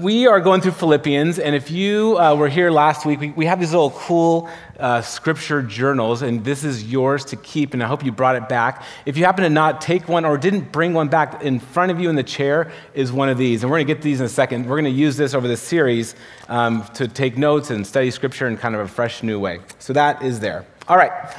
we are going through Philippians, and if you uh, were here last week, we, we have these little cool uh, scripture journals, and this is yours to keep, and I hope you brought it back. If you happen to not take one or didn't bring one back, in front of you in the chair is one of these, and we're going to get these in a second. We're going to use this over the series um, to take notes and study scripture in kind of a fresh new way. So that is there. All right.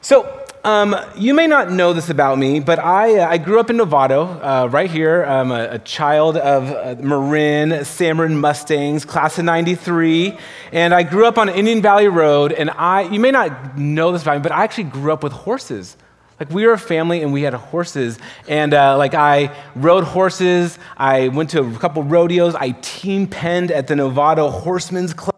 So um, you may not know this about me, but I, uh, I grew up in Novato, uh, right here. I'm a, a child of uh, Marin, San Marin Mustangs, class of 93. And I grew up on Indian Valley Road. And I, you may not know this about me, but I actually grew up with horses. Like we were a family and we had horses. And uh, like I rode horses. I went to a couple rodeos. I team penned at the Novato Horsemen's Club.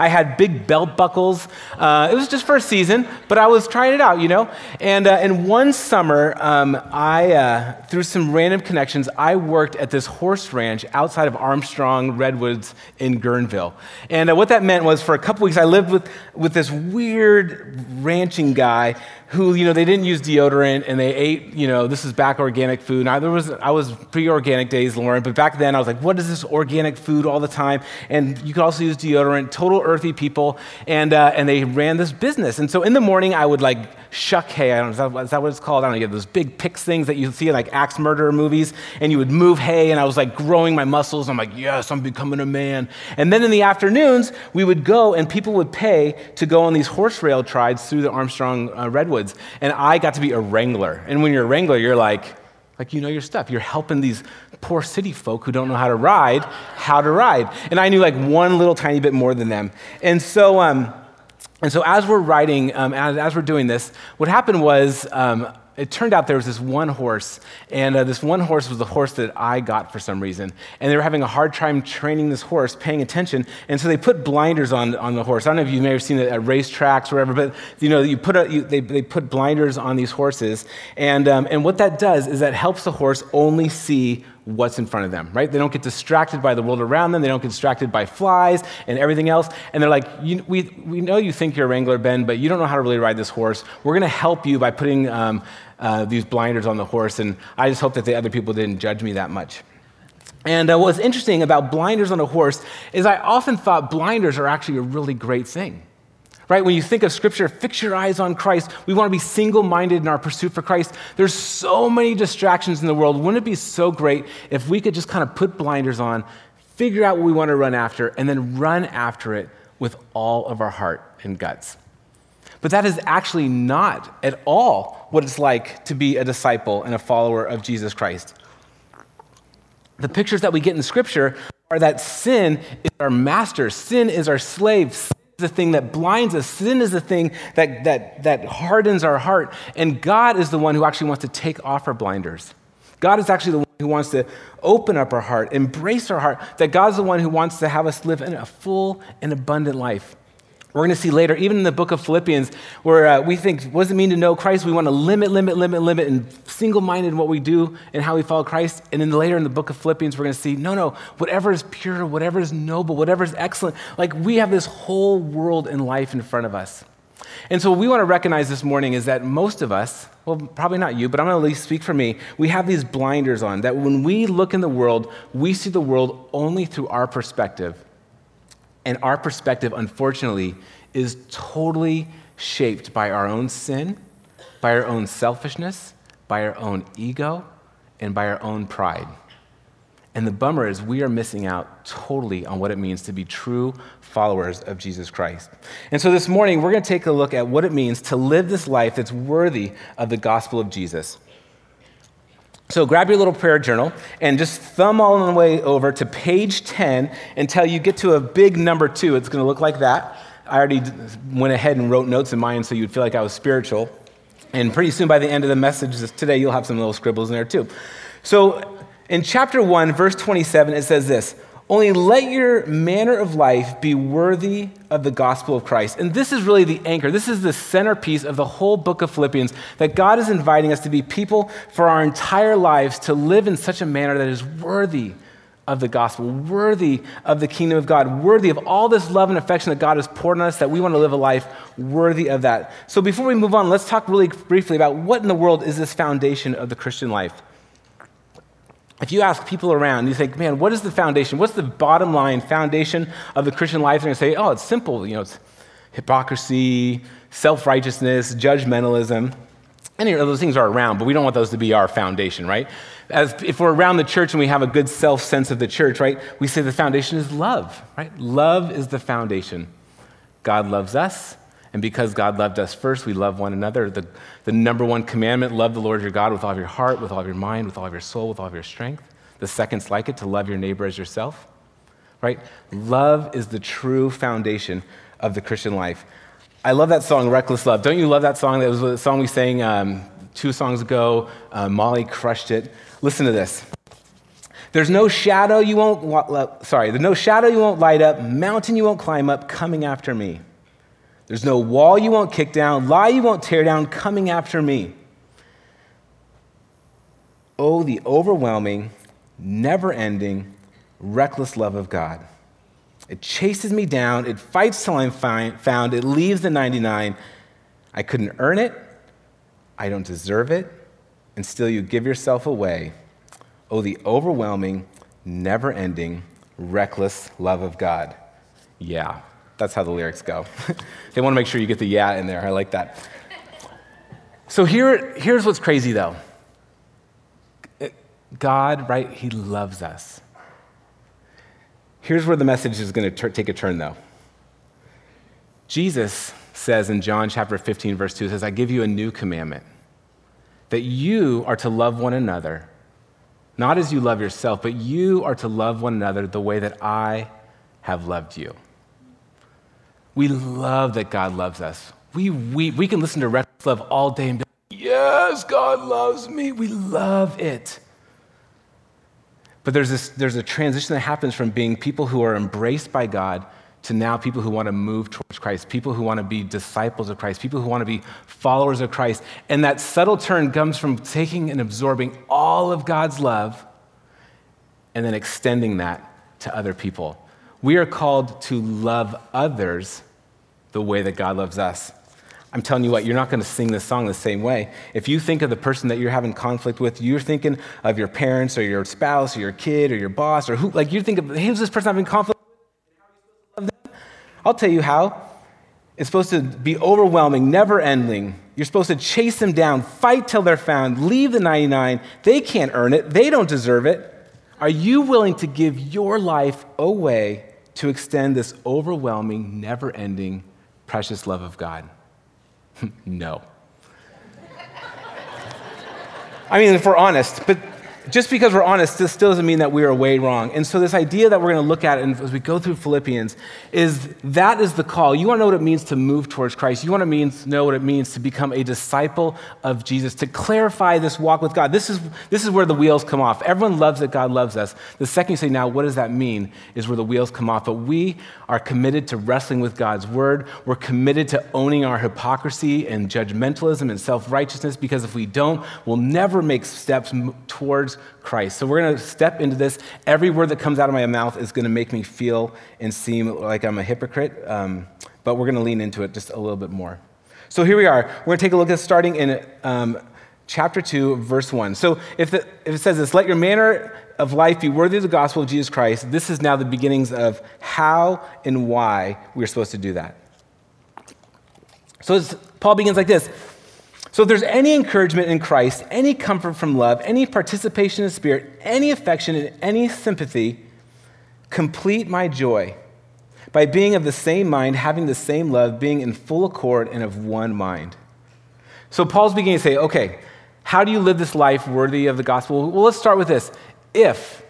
I had big belt buckles. Uh, it was just for a season, but I was trying it out, you know? And, uh, and one summer, um, I, uh, through some random connections, I worked at this horse ranch outside of Armstrong Redwoods in Guerneville. And uh, what that meant was for a couple weeks, I lived with, with this weird ranching guy who, you know, they didn't use deodorant and they ate, you know, this is back organic food. Now, there was, I was pre organic days, Lauren, but back then I was like, what is this organic food all the time? And you could also use deodorant, total earthy people. And, uh, and they ran this business. And so in the morning, I would like shuck hay. I don't know, is that, is that what it's called? I don't know. You have those big picks things that you see in like axe murderer movies. And you would move hay. And I was like growing my muscles. I'm like, yes, I'm becoming a man. And then in the afternoons, we would go and people would pay to go on these horse rail rides through the Armstrong uh, Redwood woods. And I got to be a wrangler. And when you're a wrangler, you're like, like you know your stuff. You're helping these poor city folk who don't know how to ride, how to ride. And I knew like one little tiny bit more than them. And so, um, and so as we're riding, um, as, as, we're doing this, what happened was um, it turned out there was this one horse, and uh, this one horse was the horse that I got for some reason. And they were having a hard time training this horse, paying attention, and so they put blinders on, on the horse. I don't know if you may have seen it at racetracks or whatever, but you know, you put a, you, they, they put blinders on these horses, and, um, and what that does is that helps the horse only see what's in front of them, right? They don't get distracted by the world around them. They don't get distracted by flies and everything else. And they're like, we, we know you think you're a wrangler, Ben, but you don't know how to really ride this horse. We're going to help you by putting um, uh, these blinders on the horse. And I just hope that the other people didn't judge me that much. And uh, what's interesting about blinders on a horse is I often thought blinders are actually a really great thing right? When you think of Scripture, fix your eyes on Christ. We want to be single minded in our pursuit for Christ. There's so many distractions in the world. Wouldn't it be so great if we could just kind of put blinders on, figure out what we want to run after, and then run after it with all of our heart and guts? But that is actually not at all what it's like to be a disciple and a follower of Jesus Christ. The pictures that we get in Scripture are that sin is our master, sin is our slave, sin is the thing that blinds us. Sin is the thing that, that, that hardens our heart. And God is the one who actually wants to take off our blinders. God is actually the one who wants to open up our heart, embrace our heart, that God's the one who wants to have us live in a full and abundant life. We're going to see later, even in the book of Philippians, where uh, we think, what does it mean to know Christ? We want to limit, limit, limit, limit, and single minded in what we do and how we follow Christ. And then later in the book of Philippians, we're going to see, no, no, whatever is pure, whatever is noble, whatever is excellent, like we have this whole world and life in front of us. And so, what we want to recognize this morning is that most of us, well, probably not you, but I'm going to at least speak for me, we have these blinders on, that when we look in the world, we see the world only through our perspective and our perspective, unfortunately, is totally shaped by our own sin, by our own selfishness, by our own ego, and by our own pride. And the bummer is we are missing out totally on what it means to be true followers of Jesus Christ. And so this morning, we're going to take a look at what it means to live this life that's worthy of the gospel of Jesus. So grab your little prayer journal and just thumb all the way over to page 10 until you get to a big number two. It's going to look like that. I already went ahead and wrote notes in mine so you'd feel like I was spiritual. And pretty soon by the end of the message today, you'll have some little scribbles in there too. So in chapter 1, verse 27, it says this only let your manner of life be worthy of the gospel of Christ. And this is really the anchor. This is the centerpiece of the whole book of Philippians that God is inviting us to be people for our entire lives to live in such a manner that is worthy of the gospel, worthy of the kingdom of God, worthy of all this love and affection that God has poured on us, that we want to live a life worthy of that. So before we move on, let's talk really briefly about what in the world is this foundation of the Christian life. If you ask people around, you think, man, what is the foundation? What's the bottom line foundation of the Christian life? They're going to say, oh, it's simple. You know, it's hypocrisy, self righteousness, judgmentalism. Any of those things are around, but we don't want those to be our foundation, right? As if we're around the church and we have a good self sense of the church, right? We say the foundation is love, right? Love is the foundation. God loves us, and because God loved us first, we love one another. The, the number one commandment love the Lord your God with all of your heart, with all of your mind, with all of your soul, with all of your strength. The second's like it to love your neighbor as yourself, right? Love is the true foundation of the Christian life. I love that song, Reckless Love. Don't you love that song? That was a song we sang um, two songs ago. Uh, Molly crushed it. Listen to this. There's no shadow you won't, sorry, there's no shadow you won't light up, mountain you won't climb up, coming after me. There's no wall you won't kick down, lie you won't tear down, coming after me. Oh, the overwhelming, never ending, reckless love of God. It chases me down, it fights till I'm found, it leaves the 99. I couldn't earn it, I don't deserve it, and still you give yourself away. Oh, the overwhelming, never ending, reckless love of God. Yeah, that's how the lyrics go. they want to make sure you get the yeah in there. I like that. So here, here's what's crazy though God, right, He loves us. Here's where the message is going to take a turn though. Jesus says in John chapter 15, verse 2, says, I give you a new commandment that you are to love one another not as you love yourself, but you are to love one another the way that I have loved you. We love that God loves us. We, we, we can listen to reckless love all day and be like, yes, God loves me. We love it. But there's, this, there's a transition that happens from being people who are embraced by God to now people who want to move towards Christ, people who want to be disciples of Christ, people who want to be followers of Christ. And that subtle turn comes from taking and absorbing all of God's love and then extending that to other people. We are called to love others the way that God loves us. I'm telling you what, you're not going to sing this song the same way. If you think of the person that you're having conflict with, you're thinking of your parents or your spouse or your kid or your boss or who, like you think of, who's this person having conflict with? I'll tell you how. It's supposed to be overwhelming, never ending. You're supposed to chase them down, fight till they're found, leave the 99. They can't earn it, they don't deserve it. Are you willing to give your life away to extend this overwhelming, never ending, precious love of God? no. I mean, if we're honest, but just because we're honest, this still doesn't mean that we are way wrong. And so, this idea that we're going to look at as we go through Philippians is that is the call. You want to know what it means to move towards Christ. You want to know what it means to become a disciple of Jesus, to clarify this walk with God. This is, this is where the wheels come off. Everyone loves that God loves us. The second you say, now, what does that mean, is where the wheels come off. But we are committed to wrestling with God's word. We're committed to owning our hypocrisy and judgmentalism and self righteousness because if we don't, we'll never make steps towards Christ. So we're going to step into this. Every word that comes out of my mouth is going to make me feel and seem like I'm a hypocrite, um, but we're going to lean into it just a little bit more. So here we are. We're going to take a look at starting in um, chapter 2, verse 1. So if, the, if it says this, let your manner of life be worthy of the gospel of Jesus Christ, this is now the beginnings of how and why we're supposed to do that. So Paul begins like this so if there's any encouragement in Christ, any comfort from love, any participation in spirit, any affection, and any sympathy, complete my joy by being of the same mind, having the same love, being in full accord and of one mind. So Paul's beginning to say, okay, how do you live this life worthy of the gospel? Well, let's start with this. If,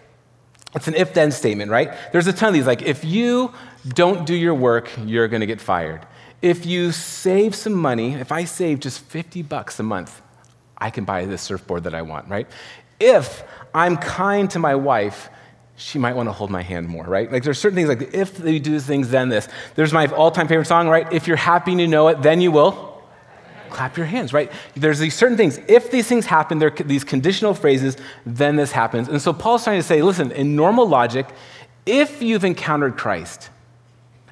it's an if then statement, right? There's a ton of these, like, if you don't do your work, you're going to get fired. If you save some money, if I save just 50 bucks a month, I can buy this surfboard that I want, right? If I'm kind to my wife, she might want to hold my hand more, right? Like there's certain things like if they do things, then this. There's my all-time favorite song, right? If you're happy and you know it, then you will clap your hands, right? There's these certain things. If these things happen, there are these conditional phrases, then this happens. And so Paul's trying to say, listen, in normal logic, if you've encountered Christ,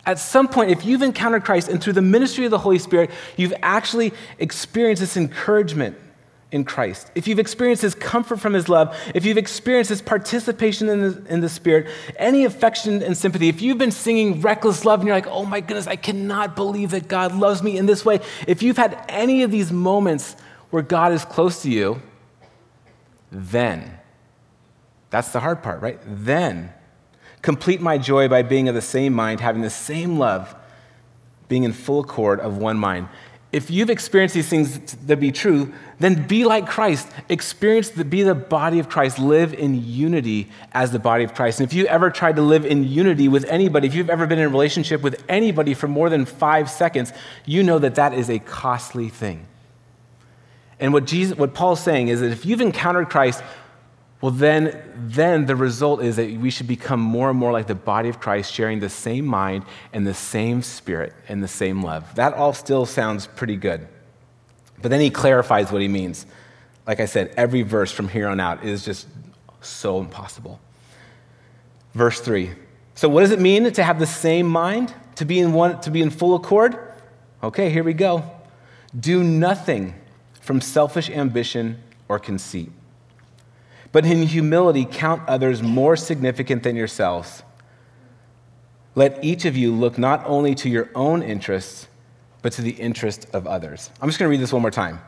at some point, if you've encountered Christ and through the ministry of the Holy Spirit, you've actually experienced this encouragement, in Christ, if you've experienced his comfort from his love, if you've experienced his participation in the, in the Spirit, any affection and sympathy, if you've been singing reckless love and you're like, oh my goodness, I cannot believe that God loves me in this way, if you've had any of these moments where God is close to you, then, that's the hard part, right? Then, complete my joy by being of the same mind, having the same love, being in full accord of one mind if you've experienced these things to be true, then be like Christ. Experience the, be the body of Christ. Live in unity as the body of Christ. And if you ever tried to live in unity with anybody, if you've ever been in a relationship with anybody for more than five seconds, you know that that is a costly thing. And what, Jesus, what Paul's saying is that if you've encountered Christ, well, then, then the result is that we should become more and more like the body of Christ, sharing the same mind and the same spirit and the same love. That all still sounds pretty good. But then he clarifies what he means. Like I said, every verse from here on out is just so impossible. Verse 3. So, what does it mean to have the same mind? To be in, one, to be in full accord? Okay, here we go. Do nothing from selfish ambition or conceit but in humility count others more significant than yourselves. Let each of you look not only to your own interests, but to the interest of others. I'm just going to read this one more time.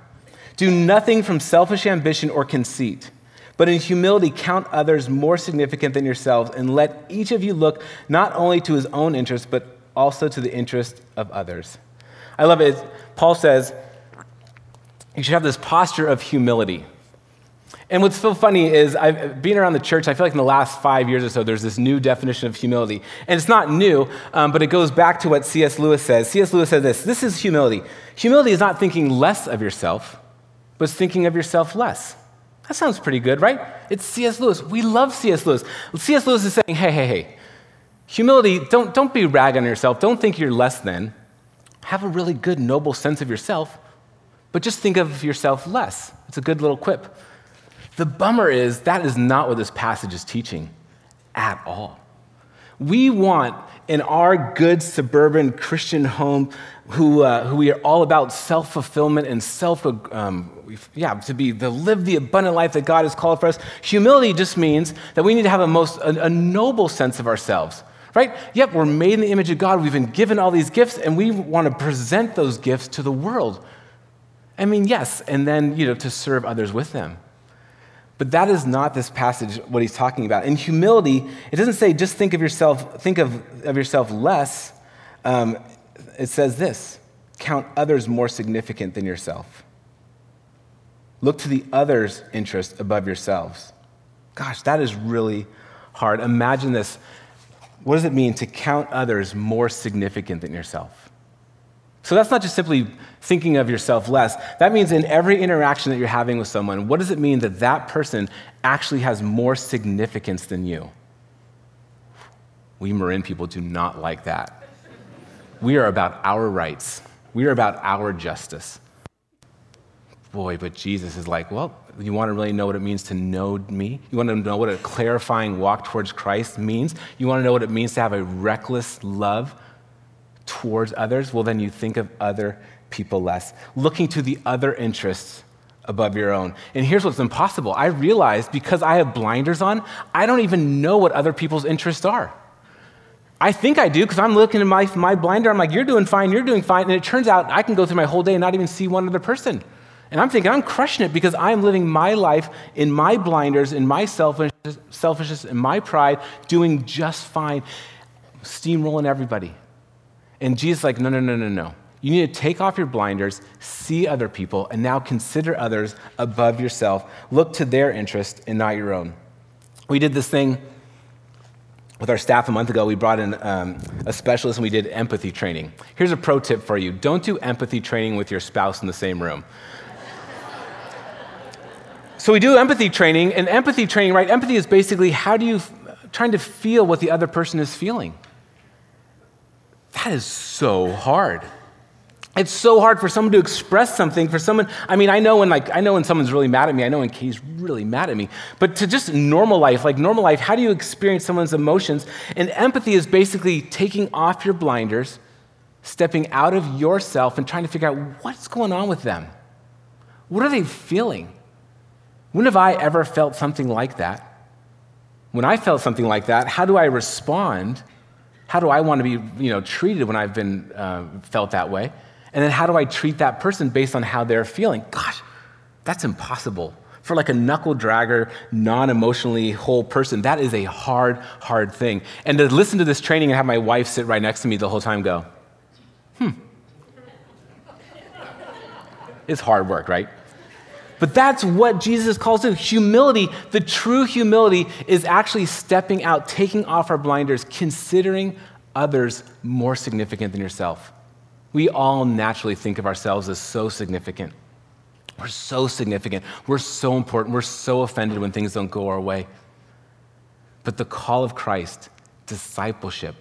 Do nothing from selfish ambition or conceit, but in humility count others more significant than yourselves, and let each of you look not only to his own interests, but also to the interest of others. I love it. Paul says, you should have this posture of humility. And what's so funny is, I've, being around the church, I feel like in the last five years or so, there's this new definition of humility. And it's not new, um, but it goes back to what C.S. Lewis says. C.S. Lewis says this this is humility. Humility is not thinking less of yourself, but thinking of yourself less. That sounds pretty good, right? It's C.S. Lewis. We love C.S. Lewis. C.S. Lewis is saying, hey, hey, hey, humility, don't, don't be rag on yourself. Don't think you're less than. Have a really good, noble sense of yourself, but just think of yourself less. It's a good little quip. The bummer is that is not what this passage is teaching at all. We want in our good suburban Christian home, who, uh, who we are all about self fulfillment and self, um, yeah, to be to live the abundant life that God has called for us. Humility just means that we need to have a most a, a noble sense of ourselves, right? Yep, we're made in the image of God. We've been given all these gifts, and we want to present those gifts to the world. I mean, yes, and then you know to serve others with them. But that is not this passage what he's talking about. In humility, it doesn't say just think of yourself, think of, of yourself less. Um, it says this count others more significant than yourself. Look to the other's interest above yourselves. Gosh, that is really hard. Imagine this. What does it mean to count others more significant than yourself? So that's not just simply thinking of yourself less. That means in every interaction that you're having with someone, what does it mean that that person actually has more significance than you? We Marin people do not like that. We are about our rights, we are about our justice. Boy, but Jesus is like, well, you want to really know what it means to know me? You want to know what a clarifying walk towards Christ means? You want to know what it means to have a reckless love towards others? Well, then you think of other people less, looking to the other interests above your own. And here's what's impossible I realized because I have blinders on, I don't even know what other people's interests are. I think I do because I'm looking at my, my blinder. I'm like, you're doing fine, you're doing fine. And it turns out I can go through my whole day and not even see one other person. And I'm thinking, I'm crushing it because I'm living my life in my blinders, in my selfishness, selfishness in my pride, doing just fine, steamrolling everybody. And Jesus like, no, no, no, no, no. You need to take off your blinders, see other people, and now consider others above yourself. Look to their interest and not your own. We did this thing with our staff a month ago. We brought in um, a specialist and we did empathy training. Here's a pro tip for you don't do empathy training with your spouse in the same room. so we do empathy training, and empathy training, right? Empathy is basically how do you, trying to feel what the other person is feeling. That is so hard. It's so hard for someone to express something, for someone, I mean, I know when like, I know when someone's really mad at me, I know when Kay's really mad at me, but to just normal life, like normal life, how do you experience someone's emotions? And empathy is basically taking off your blinders, stepping out of yourself and trying to figure out what's going on with them. What are they feeling? When have I ever felt something like that? When I felt something like that, how do I respond? How do I want to be you know, treated when I've been uh, felt that way? And then how do I treat that person based on how they're feeling? Gosh, that's impossible. For like a knuckle dragger, non emotionally whole person, that is a hard, hard thing. And to listen to this training and have my wife sit right next to me the whole time go, hmm. It's hard work, right? But that's what Jesus calls to humility. The true humility is actually stepping out, taking off our blinders, considering others more significant than yourself. We all naturally think of ourselves as so significant. We're so significant. We're so important. We're so offended when things don't go our way. But the call of Christ, discipleship,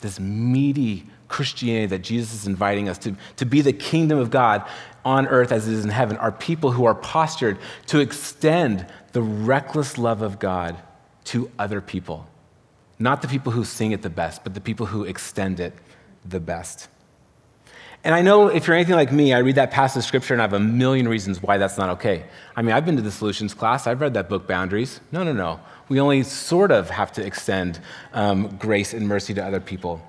this meaty Christianity that Jesus is inviting us to, to be the kingdom of God on earth as it is in heaven, are people who are postured to extend the reckless love of God to other people. Not the people who sing it the best, but the people who extend it the best. And I know if you're anything like me, I read that passage of scripture and I have a million reasons why that's not okay. I mean, I've been to the solutions class, I've read that book, Boundaries. No, no, no. We only sort of have to extend um, grace and mercy to other people.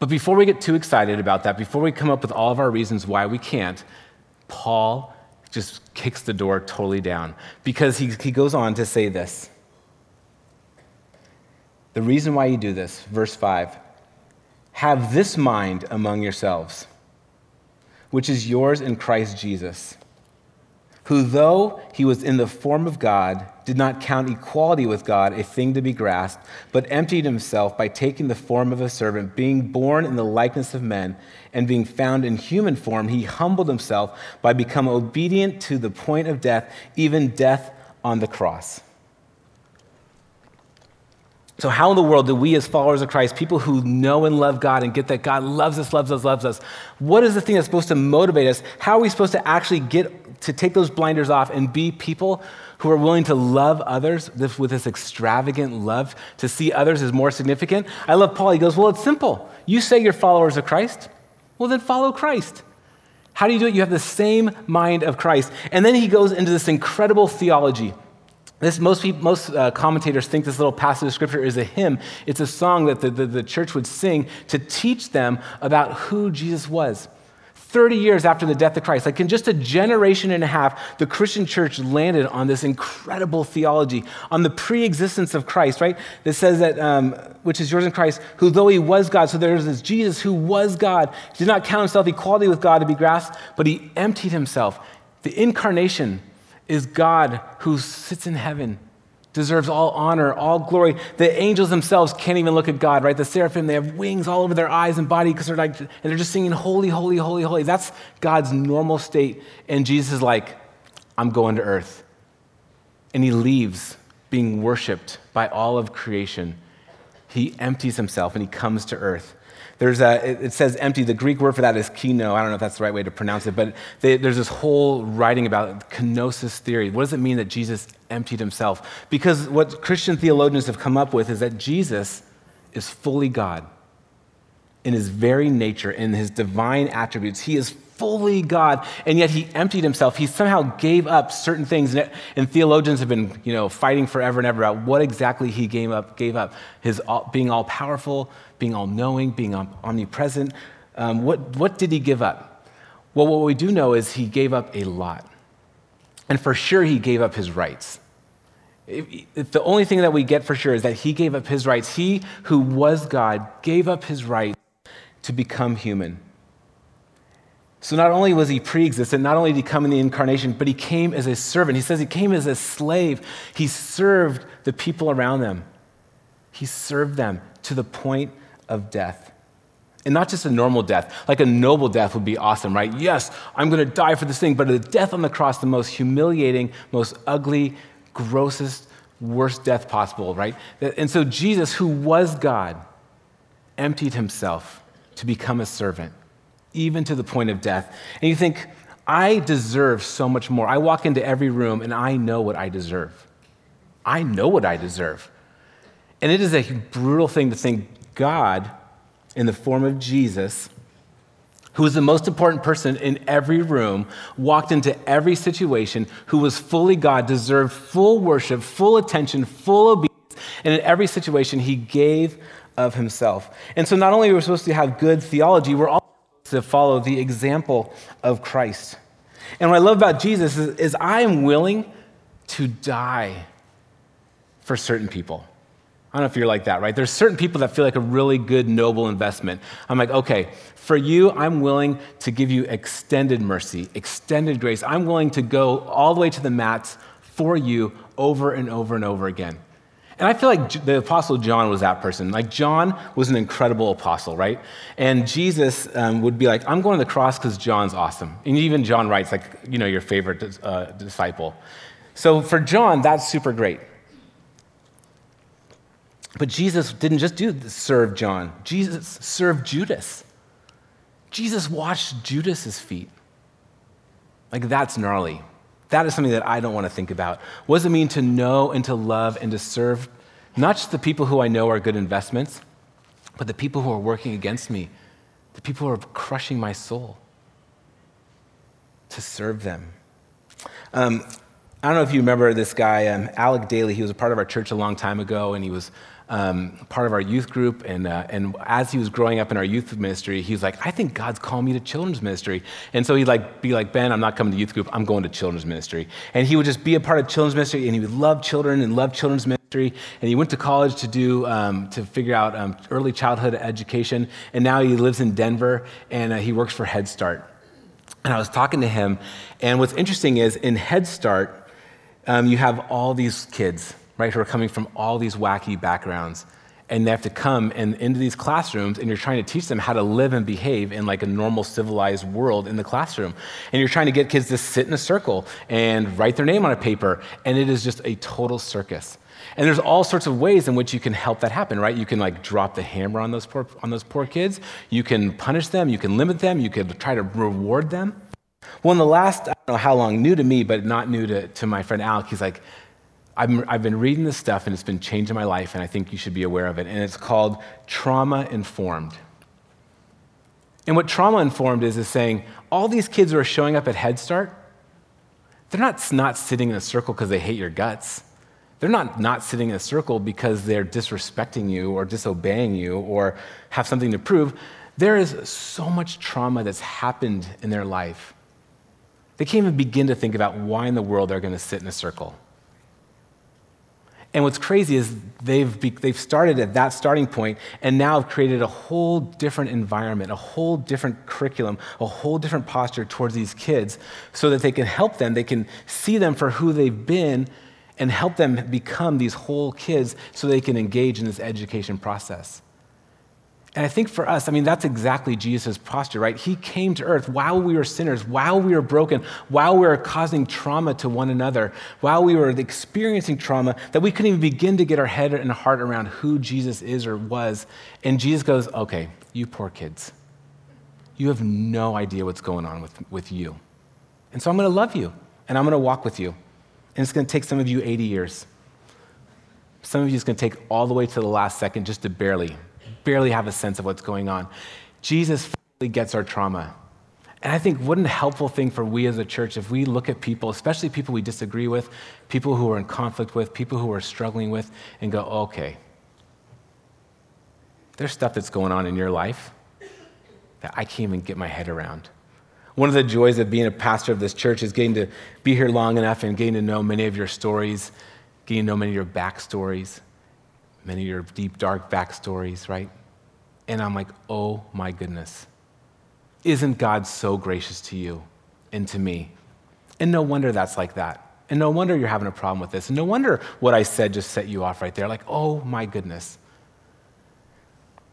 But before we get too excited about that, before we come up with all of our reasons why we can't, Paul just kicks the door totally down because he, he goes on to say this. The reason why you do this, verse 5 have this mind among yourselves, which is yours in Christ Jesus, who, though he was in the form of God, did not count equality with God a thing to be grasped, but emptied himself by taking the form of a servant, being born in the likeness of men, and being found in human form, he humbled himself by becoming obedient to the point of death, even death on the cross. So, how in the world do we, as followers of Christ, people who know and love God and get that God loves us, loves us, loves us, what is the thing that's supposed to motivate us? How are we supposed to actually get to take those blinders off and be people who are willing to love others with this extravagant love, to see others as more significant? I love Paul. He goes, Well, it's simple. You say you're followers of Christ, well, then follow Christ. How do you do it? You have the same mind of Christ. And then he goes into this incredible theology. This, most, people, most uh, commentators think this little passage of scripture is a hymn. It's a song that the, the, the church would sing to teach them about who Jesus was. 30 years after the death of Christ, like in just a generation and a half, the Christian church landed on this incredible theology, on the pre existence of Christ, right? That says that, um, which is yours in Christ, who though he was God, so there's this Jesus who was God, did not count himself equality with God to be grasped, but he emptied himself. The incarnation is God who sits in heaven, deserves all honor, all glory. The angels themselves can't even look at God, right? The seraphim, they have wings all over their eyes and body because they're like, and they're just singing, Holy, holy, holy, holy. That's God's normal state. And Jesus is like, I'm going to earth. And he leaves being worshiped by all of creation. He empties himself and he comes to earth. There's a, it says empty. The Greek word for that is keno. I don't know if that's the right way to pronounce it, but they, there's this whole writing about kenosis theory. What does it mean that Jesus emptied himself? Because what Christian theologians have come up with is that Jesus is fully God in his very nature, in his divine attributes. He is fully God, and yet he emptied himself. He somehow gave up certain things, and, theologians have been, you know, fighting forever and ever about what exactly he gave up. Gave up his all, being all powerful, being all knowing, being omnipresent. Um, what what did he give up? Well, what we do know is he gave up a lot, and for sure he gave up his rights. If, if the only thing that we get for sure is that he gave up his rights. He who was God gave up his right to become human so not only was he pre existent, not only did he come in the incarnation, but he came as a servant. He says he came as a slave. He served the people around them, he served them to the point of death. And not just a normal death, like a noble death would be awesome, right? Yes, I'm going to die for this thing, but a death on the cross, the most humiliating, most ugly, grossest, worst death possible, right? And so Jesus, who was God, emptied himself to become a servant even to the point of death. And you think, I deserve so much more. I walk into every room and I know what I deserve. I know what I deserve. And it is a brutal thing to think God, in the form of Jesus, who was the most important person in every room, walked into every situation, who was fully God, deserved full worship, full attention, full obedience, and in every situation, he gave of himself. And so not only are we supposed to have good theology, we're to follow the example of Christ. And what I love about Jesus is, is I am willing to die for certain people. I don't know if you're like that, right? There's certain people that feel like a really good, noble investment. I'm like, okay, for you, I'm willing to give you extended mercy, extended grace. I'm willing to go all the way to the mats for you over and over and over again. And I feel like the Apostle John was that person. Like, John was an incredible apostle, right? And Jesus um, would be like, I'm going to the cross because John's awesome. And even John writes, like, you know, your favorite uh, disciple. So for John, that's super great. But Jesus didn't just do serve John. Jesus served Judas. Jesus washed Judas's feet. Like that's gnarly. That is something that I don't want to think about. What does it mean to know and to love and to serve not just the people who I know are good investments, but the people who are working against me, the people who are crushing my soul, to serve them? Um, I don't know if you remember this guy, um, Alec Daly. He was a part of our church a long time ago, and he was um, part of our youth group. And, uh, and as he was growing up in our youth ministry, he was like, I think God's calling me to children's ministry. And so he'd like, be like, Ben, I'm not coming to youth group, I'm going to children's ministry. And he would just be a part of children's ministry, and he would love children and love children's ministry. And he went to college to do, um, to figure out um, early childhood education. And now he lives in Denver, and uh, he works for Head Start. And I was talking to him, and what's interesting is in Head Start, um, you have all these kids right, who are coming from all these wacky backgrounds. And they have to come and into these classrooms, and you're trying to teach them how to live and behave in like a normal civilized world in the classroom. And you're trying to get kids to sit in a circle and write their name on a paper, and it is just a total circus. And there's all sorts of ways in which you can help that happen, right? You can like drop the hammer on those poor, on those poor kids. You can punish them. You can limit them. You can try to reward them. Well, in the last, I don't know how long, new to me, but not new to, to my friend Alec, he's like, I've, I've been reading this stuff and it's been changing my life, and I think you should be aware of it. And it's called Trauma Informed. And what trauma informed is, is saying all these kids who are showing up at Head Start, they're not, not sitting in a circle because they hate your guts. They're not not sitting in a circle because they're disrespecting you or disobeying you or have something to prove. There is so much trauma that's happened in their life. They can't even begin to think about why in the world they're going to sit in a circle. And what's crazy is they've, be, they've started at that starting point and now have created a whole different environment, a whole different curriculum, a whole different posture towards these kids so that they can help them, they can see them for who they've been and help them become these whole kids so they can engage in this education process. And I think for us, I mean, that's exactly Jesus' posture, right? He came to earth while we were sinners, while we were broken, while we were causing trauma to one another, while we were experiencing trauma, that we couldn't even begin to get our head and heart around who Jesus is or was. And Jesus goes, okay, you poor kids, you have no idea what's going on with, with you. And so I'm going to love you, and I'm going to walk with you. And it's going to take some of you 80 years. Some of you it's going to take all the way to the last second just to barely barely have a sense of what's going on. Jesus gets our trauma. And I think what a helpful thing for we as a church if we look at people, especially people we disagree with, people who are in conflict with, people who are struggling with, and go, okay, there's stuff that's going on in your life that I can't even get my head around. One of the joys of being a pastor of this church is getting to be here long enough and getting to know many of your stories, getting to know many of your backstories, many of your deep, dark backstories, right? And I'm like, oh my goodness. Isn't God so gracious to you and to me? And no wonder that's like that. And no wonder you're having a problem with this. And no wonder what I said just set you off right there. Like, oh my goodness.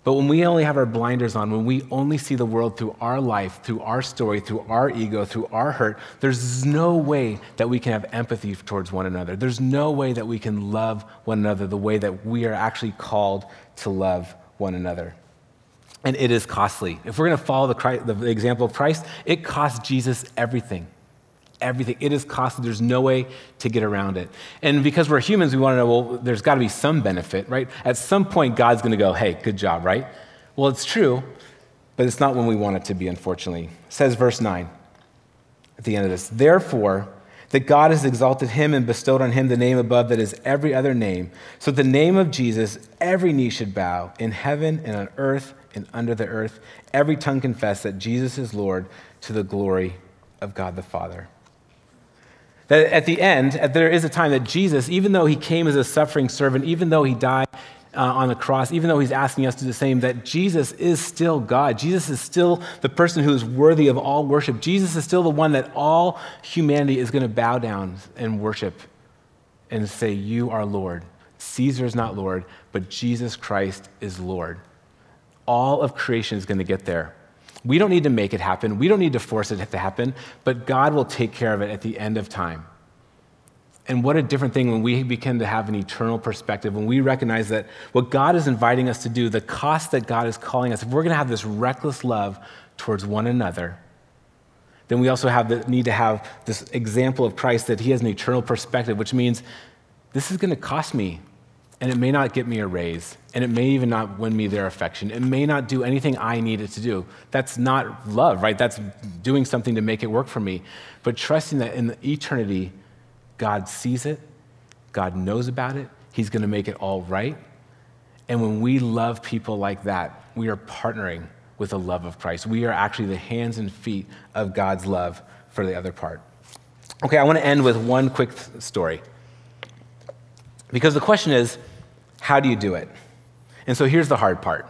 But when we only have our blinders on, when we only see the world through our life, through our story, through our ego, through our hurt, there's no way that we can have empathy towards one another. There's no way that we can love one another the way that we are actually called to love one another and it is costly. If we're going to follow the, Christ, the, example of Christ, it costs Jesus everything. Everything. It is costly. There's no way to get around it. And because we're humans, we want to know, well, there's got to be some benefit, right? At some point, God's going to go, hey, good job, right? Well, it's true. but it's not when we want it to be, unfortunately. It says verse 9 at the end of this. Therefore, that God has exalted him and bestowed on him the name above that is every other name. So, the name of Jesus, every knee should bow in heaven and on earth and under the earth. Every tongue confess that Jesus is Lord to the glory of God the Father. That at the end, there is a time that Jesus, even though he came as a suffering servant, even though he died uh, on the cross, even though he's asking us to do the same, that Jesus is still God. Jesus is still the person who is worthy of all worship. Jesus is still the one that all humanity is going to bow down and worship and say, You are Lord. Caesar is not Lord, but Jesus Christ is Lord. All of creation is going to get there. We don't need to make it happen. We don't need to force it to happen, but God will take care of it at the end of time. And what a different thing when we begin to have an eternal perspective, when we recognize that what God is inviting us to do, the cost that God is calling us, if we're going to have this reckless love towards one another, then we also have the need to have this example of Christ that he has an eternal perspective, which means this is going to cost me, and it may not get me a raise, and it may even not win me their affection. It may not do anything I need it to do. That's not love, right? That's doing something to make it work for me. But trusting that in eternity, God sees it, God knows about it, He's to make it all right. And when we love people like that, we are partnering with the love of Christ. We are actually the hands and feet of God's love for the other part. Okay, I want to end with one quick story. Because the question is, how do you do it? And so here's the hard part.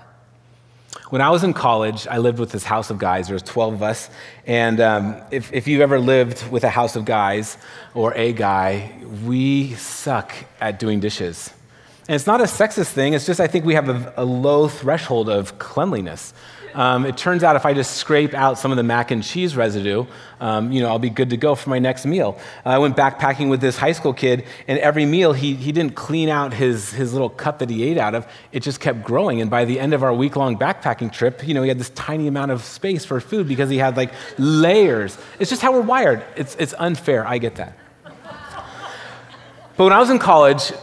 When I was in college, I lived with this house of guys. There was 12 of us. And um, if, if you've ever lived with a house of guys or a guy, we suck at doing dishes. And it's not a sexist thing. It's just I think we have a, a low threshold of cleanliness. Um, it turns out if I just scrape out some of the mac and cheese residue, um, you know, I'll be good to go for my next meal. Uh, I went backpacking with this high school kid, and every meal he, he didn't clean out his, his little cup that he ate out of. It just kept growing. And by the end of our week long backpacking trip, you know, he had this tiny amount of space for food because he had like layers. It's just how we're wired. It's, it's unfair. I get that. But when I was in college,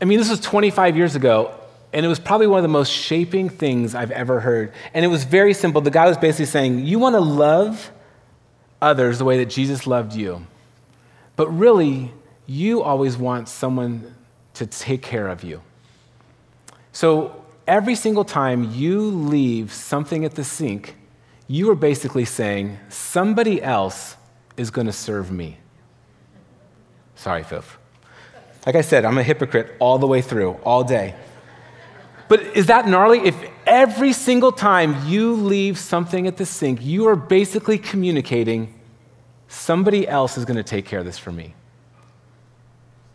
I mean, this was 25 years ago, and it was probably one of the most shaping things I've ever heard. And it was very simple. The guy was basically saying, You want to love others the way that Jesus loved you. But really, you always want someone to take care of you. So every single time you leave something at the sink, you are basically saying, Somebody else is going to serve me. Sorry, Fifth. Like I said, I'm a hypocrite all the way through, all day. But is that gnarly? If every single time you leave something at the sink, you are basically communicating, somebody else is going to take care of this for me.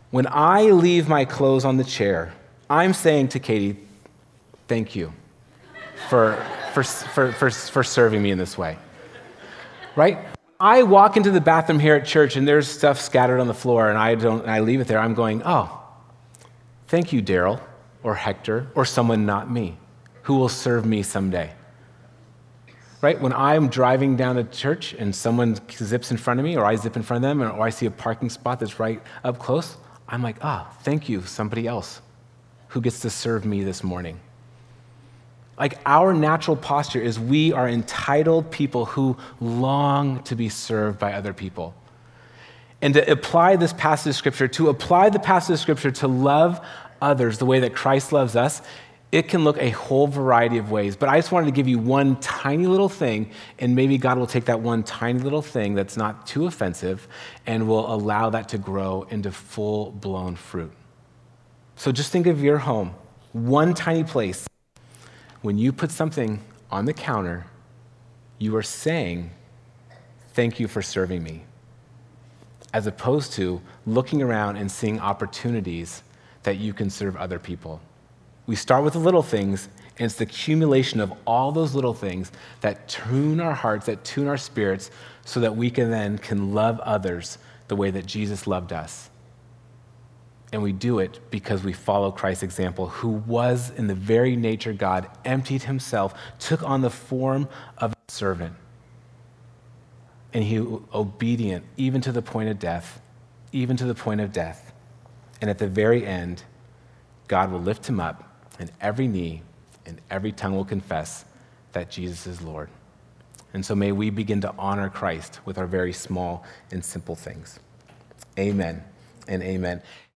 When I leave my clothes on the chair, I'm saying to Katie, thank you for, for, for, for, for serving me in this way. Right? I walk into the bathroom here at church and there's stuff scattered on the floor and I don't and I leave it there. I'm going, "Oh, thank you, Daryl." Or Hector or someone not me who will serve me someday. Right? When I'm driving down to church and someone zips in front of me, or I zip in front of them, or I see a parking spot that's right up close, I'm like, ah, oh, thank you, somebody else who gets to serve me this morning. Like our natural posture is we are entitled people who long to be served by other people. And to apply this passage of scripture, to apply the passage of scripture to love others the way that Christ loves us, it can look a whole variety of ways. But I just wanted to give you one tiny little thing, and maybe God will take that one tiny little thing that's not too offensive and will allow that to grow into full blown fruit. So just think of your home, one tiny place. When you put something on the counter, you are saying, Thank you for serving me, as opposed to looking around and seeing opportunities that you can serve other people. We start with the little things, and it's the accumulation of all those little things that tune our hearts, that tune our spirits, so that we can then can love others the way that Jesus loved us. And we do it because we follow Christ's example, who was in the very nature God, emptied himself, took on the form of a servant. And he obedient even to the point of death, even to the point of death. And at the very end, God will lift him up, and every knee and every tongue will confess that Jesus is Lord. And so may we begin to honor Christ with our very small and simple things. Amen and amen.